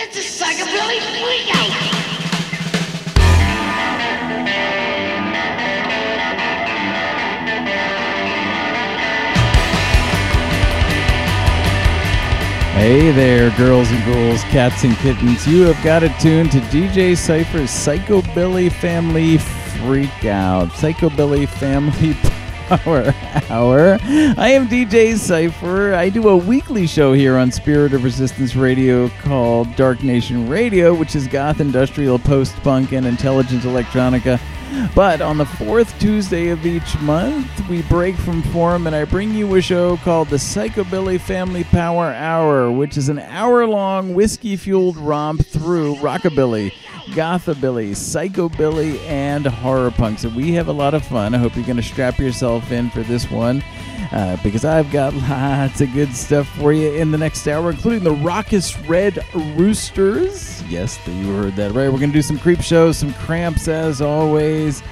It's a. Hey there, girls and ghouls, cats and kittens. You have got it tuned to DJ Cypher's Psychobilly Family Freakout. Psychobilly Family Power Hour. I am DJ Cypher. I do a weekly show here on Spirit of Resistance Radio called Dark Nation Radio, which is goth, industrial, post punk, and intelligent electronica. But on the fourth Tuesday of each month, we break from form and I bring you a show called the Psychobilly Family Power Hour, which is an hour long whiskey fueled romp through rockabilly, gothabilly, psychobilly, and horror punks. And we have a lot of fun. I hope you're going to strap yourself in for this one. Uh, because I've got lots of good stuff for you in the next hour, including the Raucous Red Roosters. Yes, you heard that right. We're going to do some Creepshows, some cramps as always.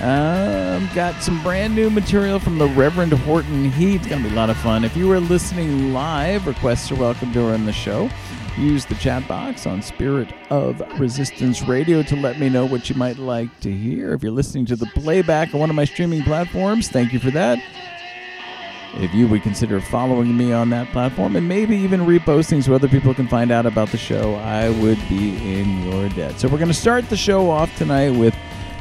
Um, got some brand new material from the Reverend Horton Heat. It's going to be a lot of fun. If you are listening live, requests are welcome during the show. Use the chat box on Spirit of Resistance Radio to let me know what you might like to hear. If you're listening to the playback on one of my streaming platforms, thank you for that if you would consider following me on that platform and maybe even reposting so other people can find out about the show, I would be in your debt. So we're going to start the show off tonight with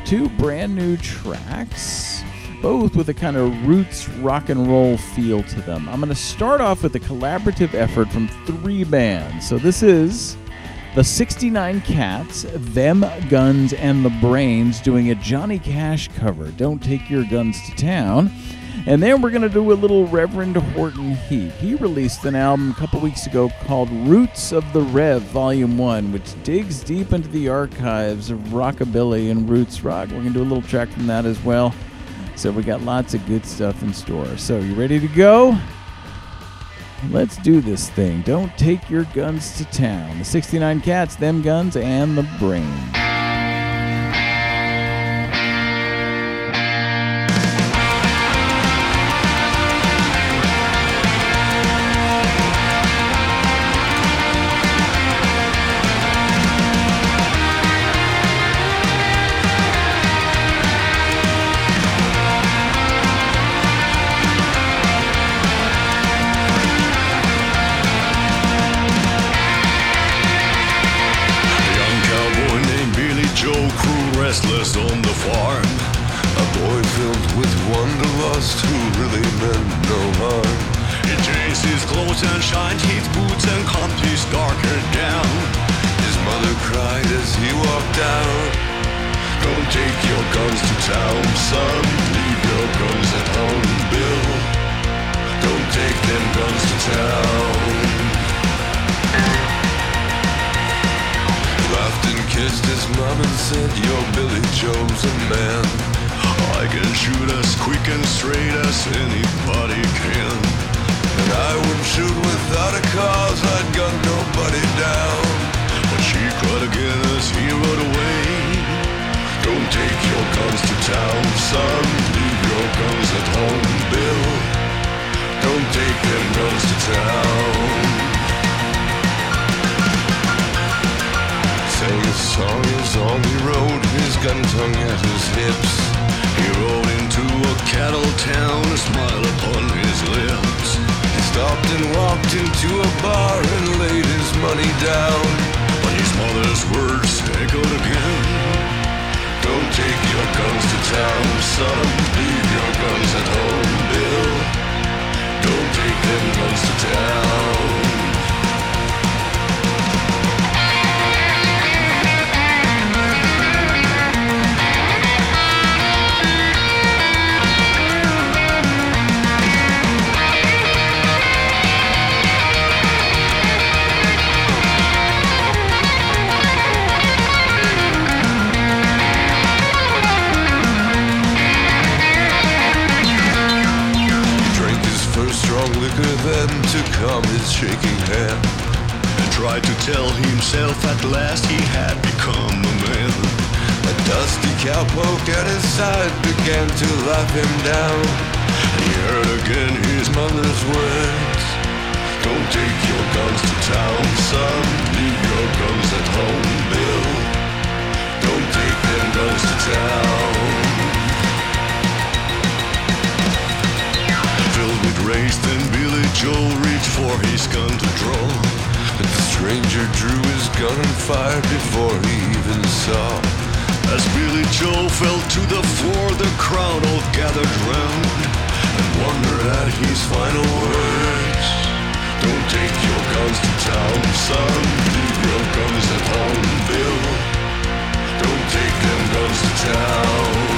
two brand new tracks, both with a kind of roots rock and roll feel to them. I'm going to start off with a collaborative effort from three bands. So this is the 69 Cats, Them Guns and the Brains doing a Johnny Cash cover, Don't Take Your Guns to Town. And then we're going to do a little Reverend Horton Heat. He released an album a couple weeks ago called Roots of the Rev, Volume 1, which digs deep into the archives of rockabilly and roots rock. We're going to do a little track from that as well. So we got lots of good stuff in store. So, you ready to go? Let's do this thing. Don't take your guns to town. The 69 Cats, Them Guns, and the Brain. Money down. But his mother's words echoed again. Don't take your guns to town, son. Leave your guns at home, Bill. Don't take them guns to town. overcome his shaking hand and tried to tell himself at last he had become a man. A dusty cowpoke at his side began to laugh him down. He heard again his mother's words. Don't take your guns to town, son. Leave your guns at home, Bill. Don't take them guns to town. then Billy Joel reached for his gun to draw. But the stranger drew his gun and fired before he even saw. As Billy Joel fell to the floor, the crowd all gathered round and wondered at his final words. Don't take your guns to town, son. Leave your guns at home, Bill. Don't take them guns to town.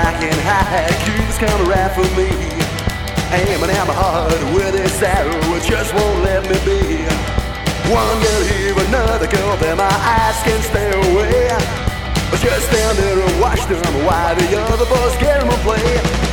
I can hide. Cube's kinda right for me. Aiming at my heart with this arrow, it just won't let me be. One girl here, another girl there, my eyes can't stay away. I just stand there and watch them while the other boys get them play.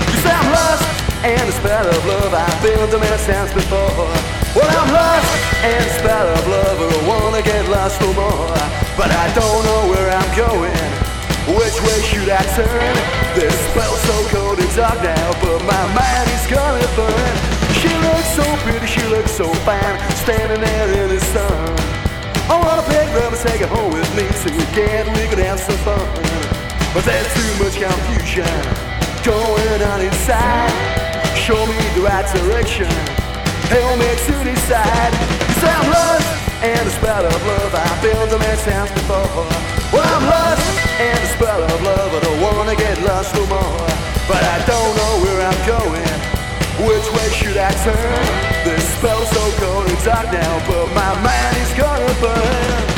Cause I'm lost, and the spell of love I've been to many times before. Well, I'm lost, and the spell of love, I wanna get lost no more. But I don't know where I'm going. Which way should I turn? This spell's so cold and dark now, but my mind is gonna burn. She looks so pretty, she looks so fine, standing there in the sun. I wanna pick her up and take her home with me so again we could have some fun. But there's too much confusion going on inside. Show me the right direction, help me to decide. Cause I'm lost, and the spell of love I've been to many times before. Well, I'm lost, and the spell of love I don't wanna get lost no more. But I don't know where I'm going. Which way should I turn? This spell's so cold and dark now, but my mind is gonna burn.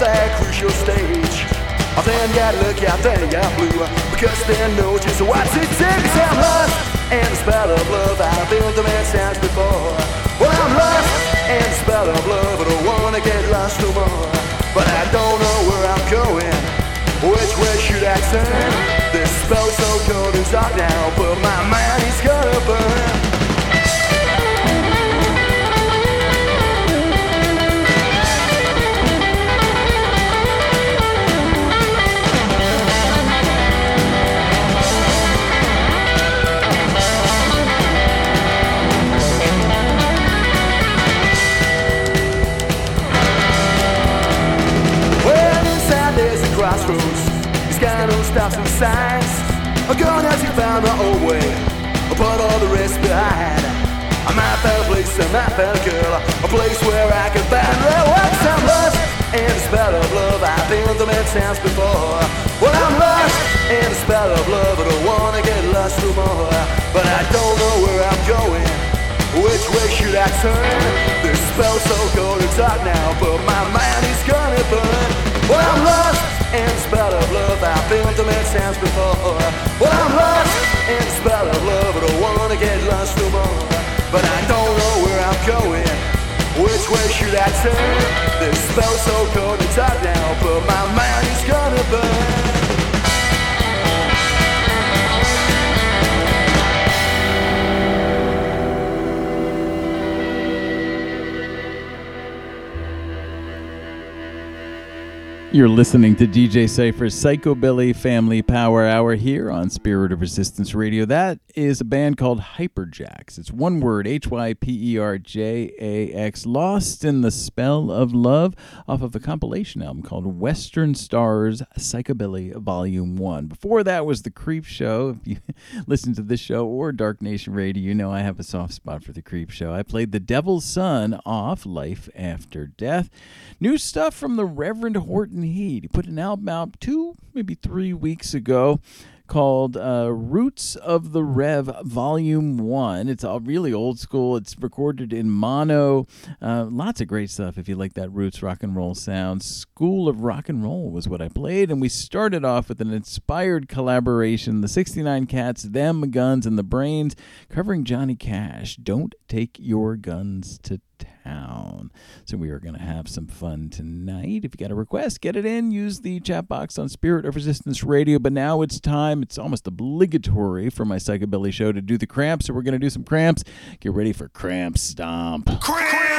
That crucial stage. I then got lucky, I then got blue. Because they know just what's it take. Cause I'm lost, and the spell of love I've been to many times before. Well, I'm lost, and the spell of love I don't wanna get lost no more. But I don't know where I'm going. Which way should I turn? This spell's so cold and dark now, but my mind times before. Well, I'm lost. And the spell of love I wanna get lost no more. But I don't know where I'm going. Which way should I turn? This spell's so cold and dark now, but my mind is gonna burn. Well, I'm lost in the spell of love I've been to many times before. Well, I'm lost in the spell of love, I wanna get lost no more. But I don't know where I'm going. Way should I turn? This spell's so cold and dark now, but my mind is gonna burn. You're listening to DJ Cypher's Psychobilly Family Power Hour here on Spirit of Resistance Radio. That is a band called Hyperjax. It's one word, H Y P E R J A X, Lost in the Spell of Love, off of a compilation album called Western Stars Psychobilly Volume 1. Before that was The Creepshow. If you listen to this show or Dark Nation Radio, you know I have a soft spot for The Creepshow. I played The Devil's Son off Life After Death. New stuff from the Reverend Horton He put an album out two, maybe three weeks ago called uh, Roots of the Rev Volume 1. It's all really old school. It's recorded in mono. Uh, lots of great stuff if you like that roots rock and roll sound. School of Rock and Roll was what I played. And we started off with an inspired collaboration The 69 Cats, Them, Guns, and the Brains, covering Johnny Cash. Don't take your guns to town. So we are going to have some fun tonight. If you got a request, get it in. Use the chat box on Spirit of Resistance Radio. But now it's time, it's almost obligatory for my Psychobilly show to do the cramps. So we're going to do some cramps. Get ready for Cramp Stomp. Cramp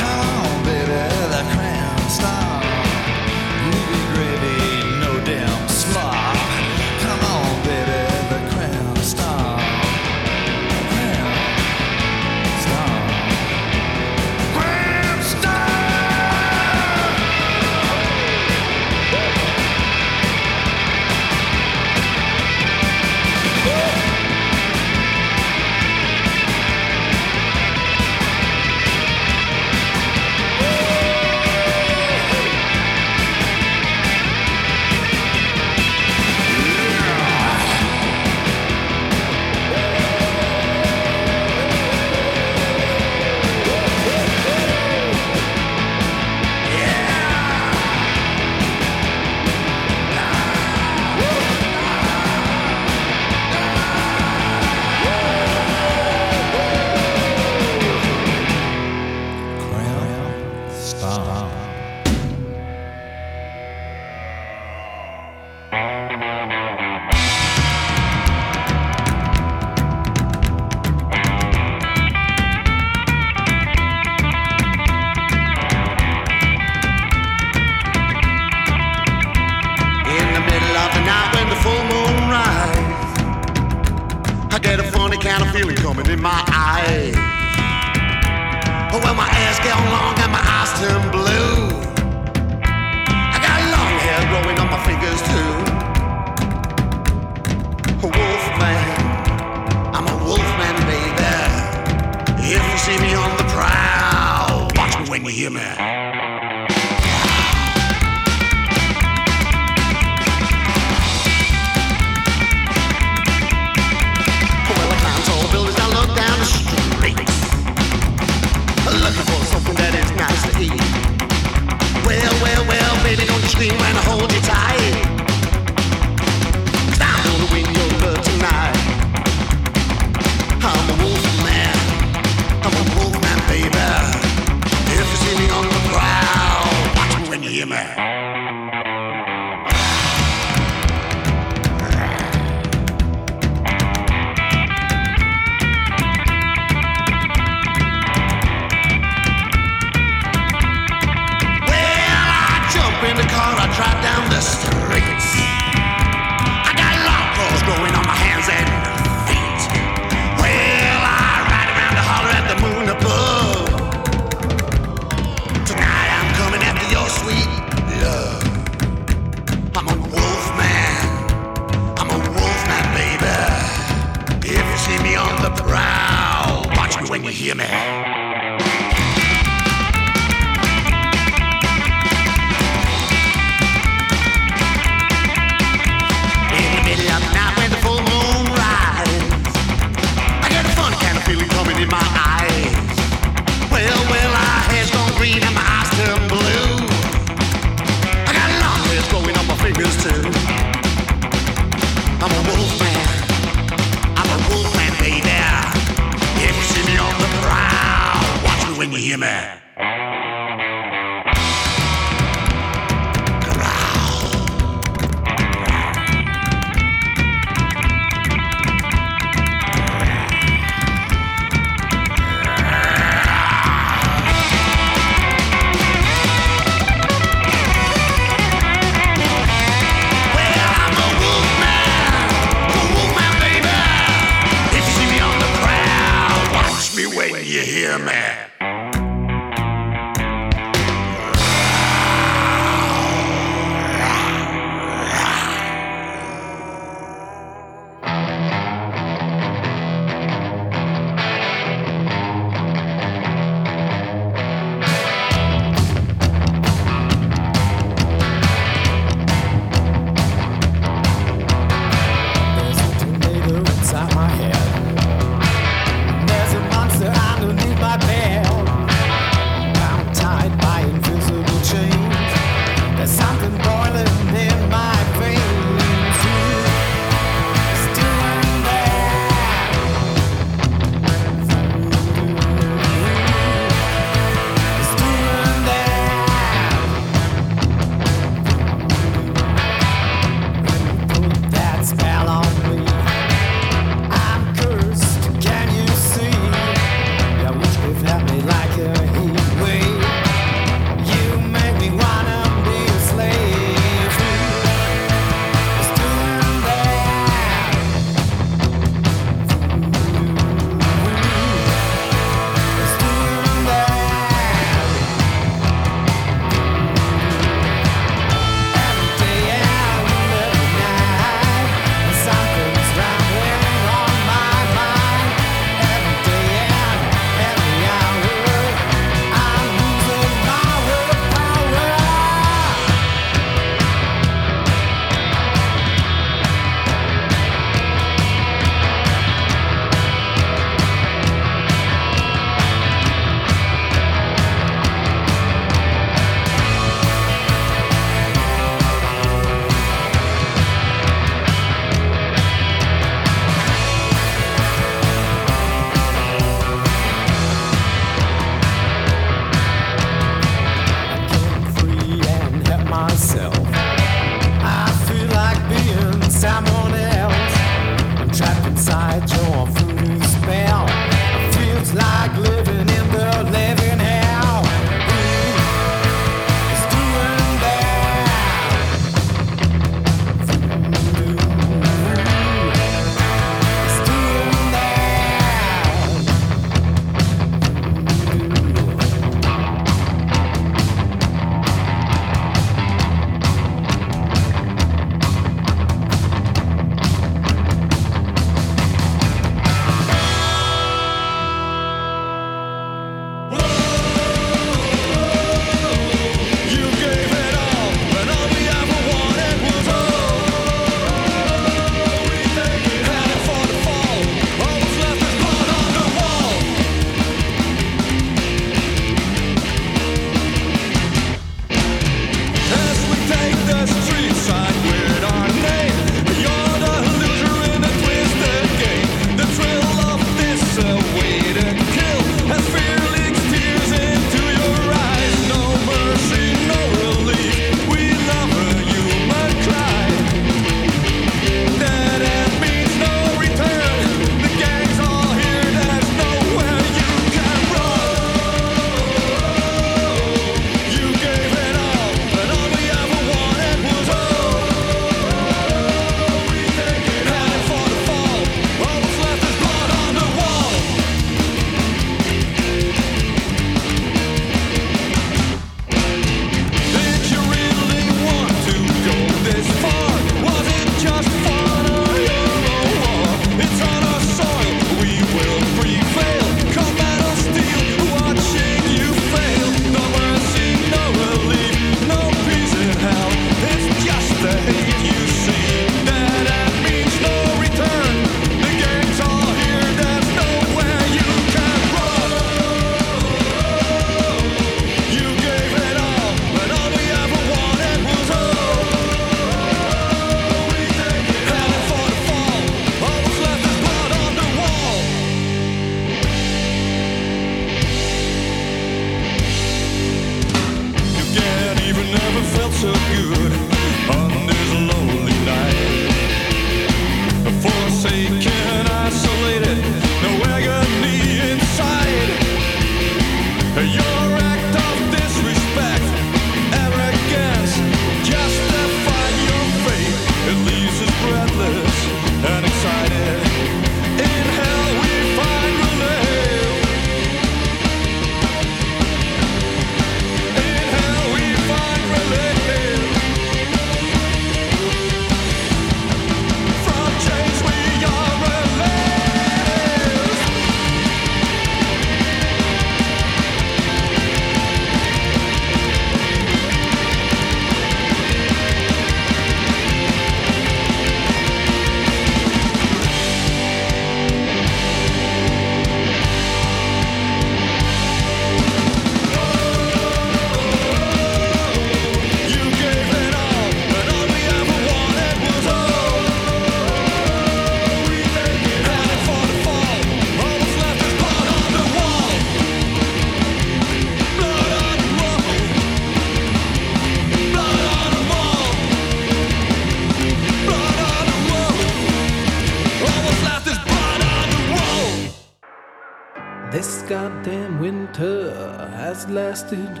wasted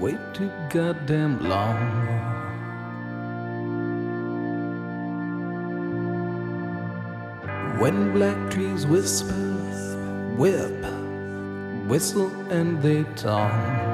way too goddamn long. When black trees whisper, whip, whistle, and they talk.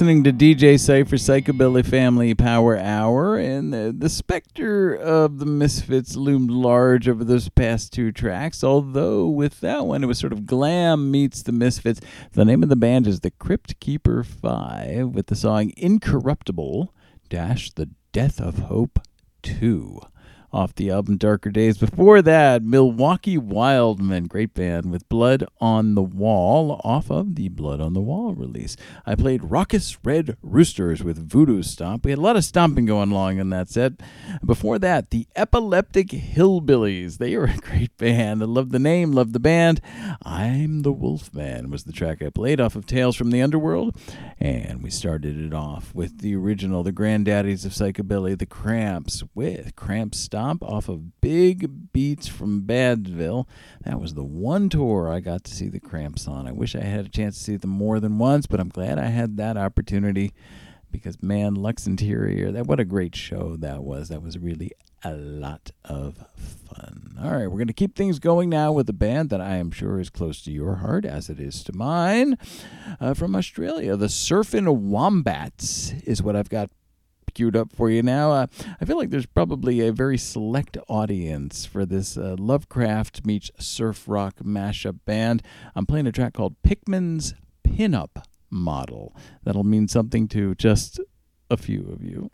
listening to DJ Cypher Psychobilly Family Power Hour, and the, the, specter of the Misfits loomed large over those past two tracks. Although, with that one, it was sort of glam meets the Misfits. The name of the band is the Cryptkeeper Five with the song Incorruptible Dash the Death of Hope 2 off the album Darker Days. Before that, Milwaukee Wildmen, great band with Blood on the Wall off of the Blood on the Wall release. I played Raucous Red Roosters with Voodoo Stomp. We had a lot of stomping going along in that set. Before that, the Epileptic Hillbillys. They are a great band. I love the name, love the band. I'm the Wolfman was the track I played off of Tales from the Underworld. And we started it off with the original, the granddaddies of psychobilly, the Cramps, with Cramp Stomp off of Big Beats from Badsville. That was the one tour I got to see the Cramps on. I wish I had a chance to see them more than once, but I'm glad I had that opportunity because man, Lux Interior, that what a great show that was. That was really a lot of fun. All right, we're going to keep things going now with a band that I am sure is close to your heart, as it is to mine. Uh, from Australia, the Surfin' Wombatz is what I've got queued up for you now. Uh, I feel like there's probably a very select audience for this uh, Lovecraft meets surf rock mashup band. I'm playing a track called Pickman's Pinup Model. That'll mean something to just a few of you.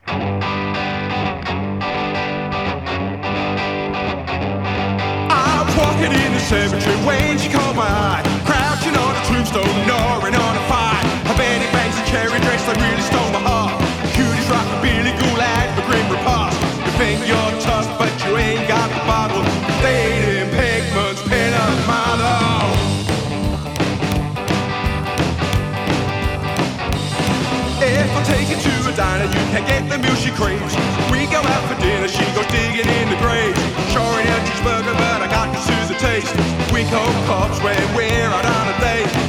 Walking in the cemetery my eye. Crouching on a tombstone, gnawing on a fire. Cherry dress that really stole my heart. A diner, you can get the meal she craves. We go out for dinner, she goes digging in the grave. Ain't a cheeseburger, but I got the Susan taste. We cold cops when we're out on a date.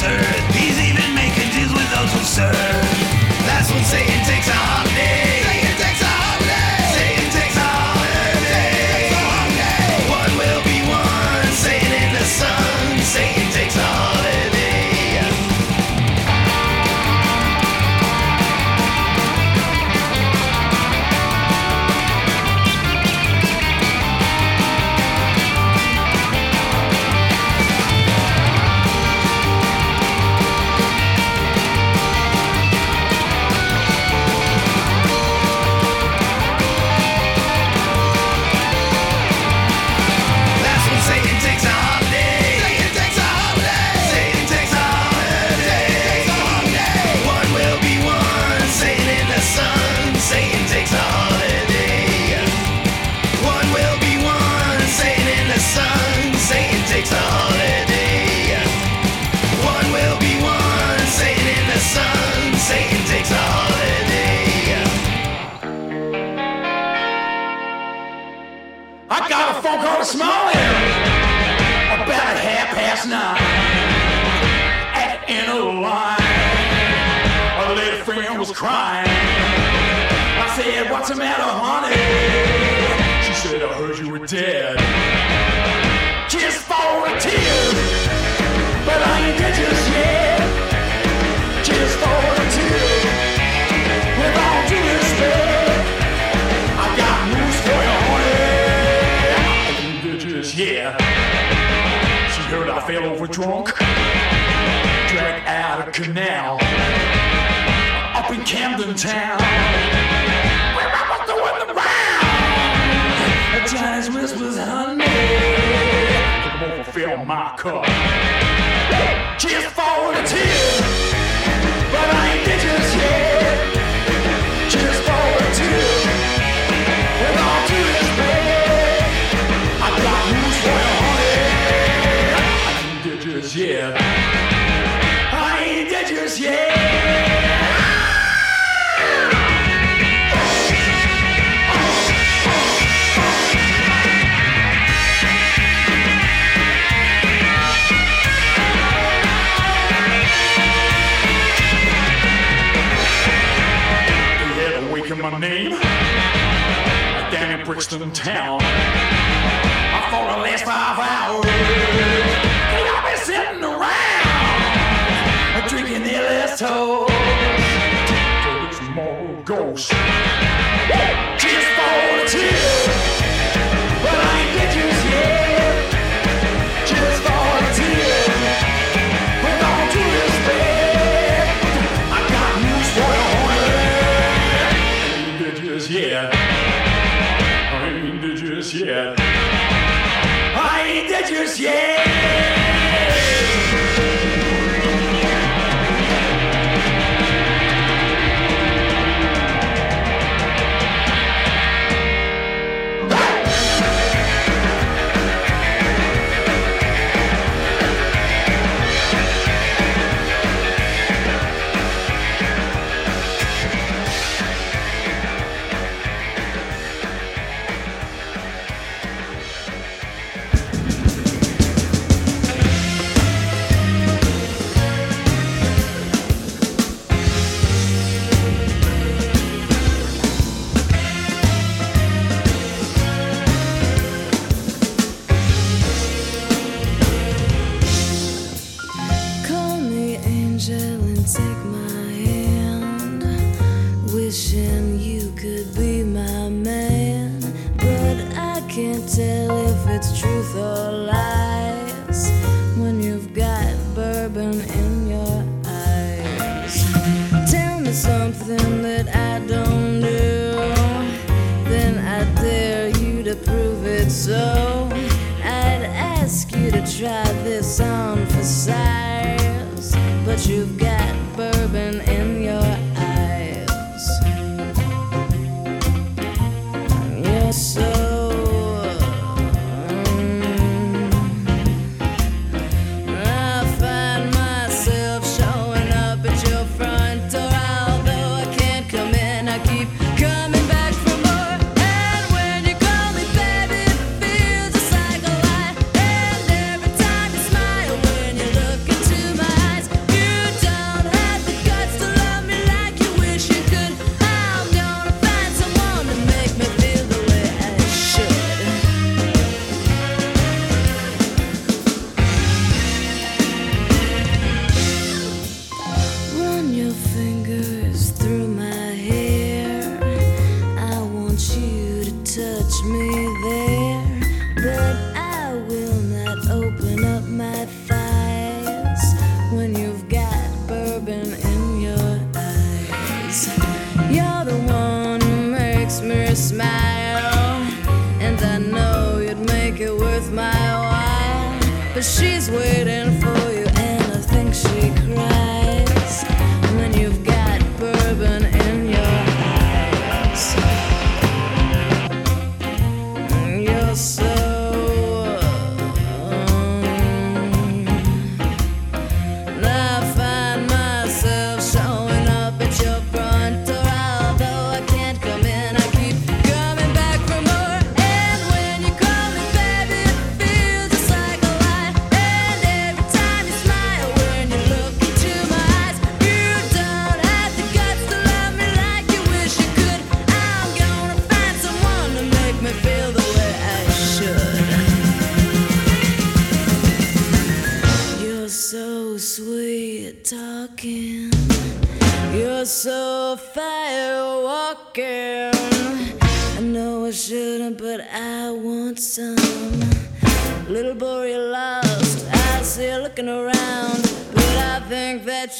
Mischief my name. Down in Brixton town. I for the last five hours. I've been sitting around drinking the asshole. There's more ghosts. tell if it's truth or lies when you've got bourbon in your eyes. Tell me something that I don't know, then I dare you to prove it so. I'd ask you to try this on for size.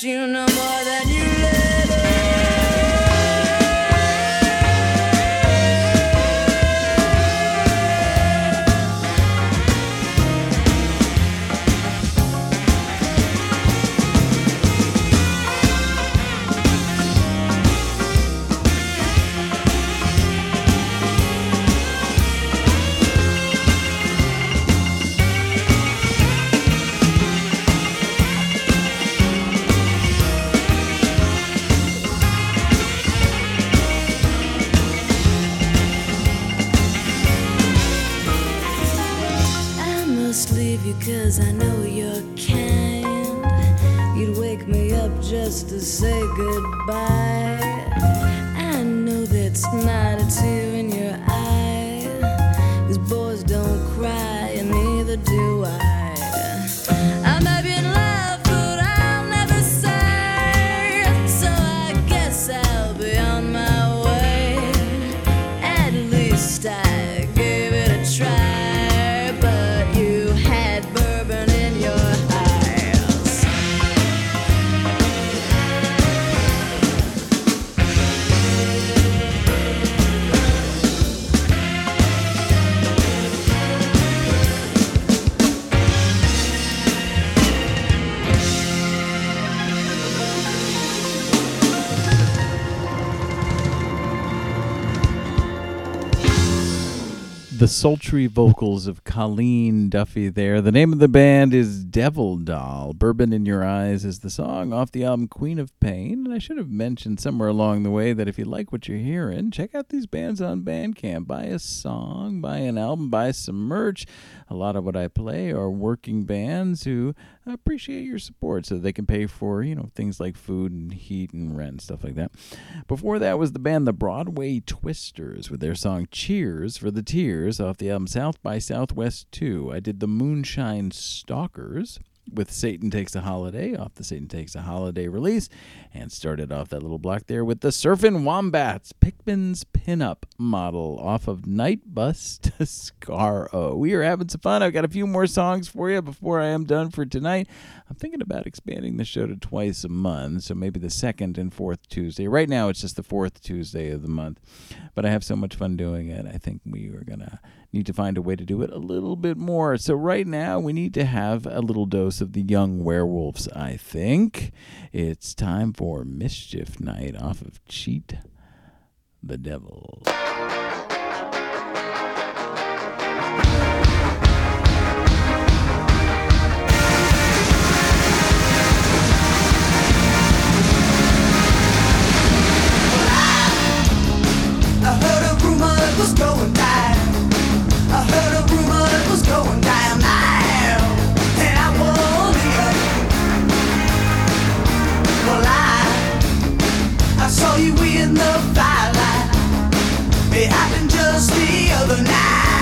You know more than The sultry vocals of Colleen Duffey there. The name of the band is Devil Doll. Bourbon in Your Eyes is the song off the album Queen of Pain. And I should have mentioned somewhere along the way that if you like what you're hearing, check out these bands on Bandcamp. Buy a song, buy an album, buy some merch. A lot of what I play are working bands who appreciate your support so they can pay for, you know, things like food and heat and rent, and stuff like that. Before that was the band The Broadway Twisters with their song Cheers for the Tears off the album South by Southwest 2. I did the Moonshine Stalkers with Satan Takes a Holiday off the Satan Takes a Holiday release and started off that little block there with the Surfin' Wombatz, Pickman's Pinup model off of Night Bus to Scaro. We are having some fun. I've got a few more songs for you before I am done for tonight. I'm thinking about expanding the show to twice a month, so maybe the second and fourth Tuesday. Right now, it's just the fourth Tuesday of the month, but I have so much fun doing it. I think we are going to need to find a way to do it a little bit more. So, right now, we need to have a little dose of the young werewolves, I think. It's time for Mischief Night off of Cheat the Devil. Saw you in the firelight. It happened just the other night.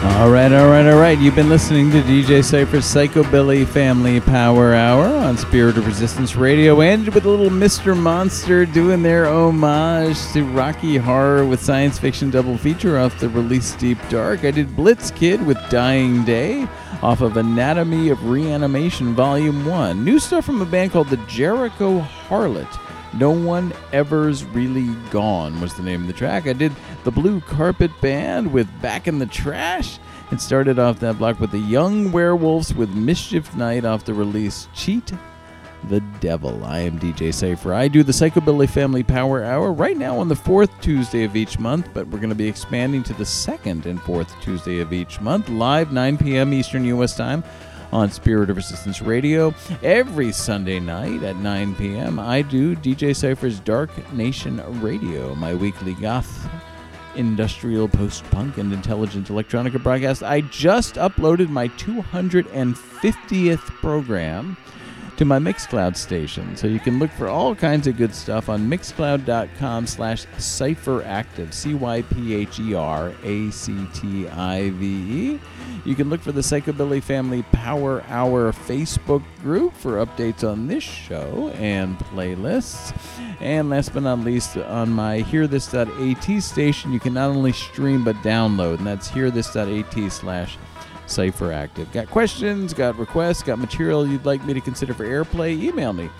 All right, all right, all right. You've been listening to DJ Cypher's Psychobilly Family Power Hour on Spirit of Resistance Radio. Ended with a little Mr. Monster doing their homage to Rocky Horror with science fiction double feature off the release Deep Dark. I did Blitzkid with Dying Day off of Anatomy of Reanimation Volume 1. New stuff from a band called the Jericho Harlot. No One Ever's Really Gone was the name of the track. I did the Blue Carpet Band with Back in the Trash. It started off that block with the Young Werewolves with Mischief Night off the release Cheat the Devil. I am DJ Cypher. I do the Psychobilly Family Power Hour right now on the fourth Tuesday of each month, but we're going to be expanding to the second and fourth Tuesday of each month, live 9 p.m. Eastern U.S. time on Spirit of Resistance Radio. Every Sunday night at 9 p.m., I do DJ Cypher's Dark Nation Radio, my weekly goth, industrial, post punk, and intelligent electronica broadcast. I just uploaded my 250th program to my Mixcloud station. So you can look for all kinds of good stuff on mixcloud.com slash cypheractive, C-Y-P-H-E-R-A-C-T-I-V-E. You can look for the Psychobilly Family Power Hour Facebook group for updates on this show and playlists. And last but not least, on my hearthis.at station, you can not only stream but download, and that's hearthis.at slash Cypher Active. Got questions, got requests, got material you'd like me to consider for airplay? Email me.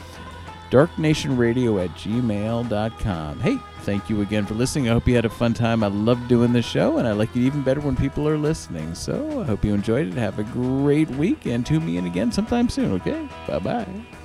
darknationradio at gmail.com. Hey, thank you again for listening. I hope you had a fun time. I love doing this show, and I like it even better when people are listening. So I hope you enjoyed it. Have a great week, and tune me in again sometime soon, okay? Bye bye.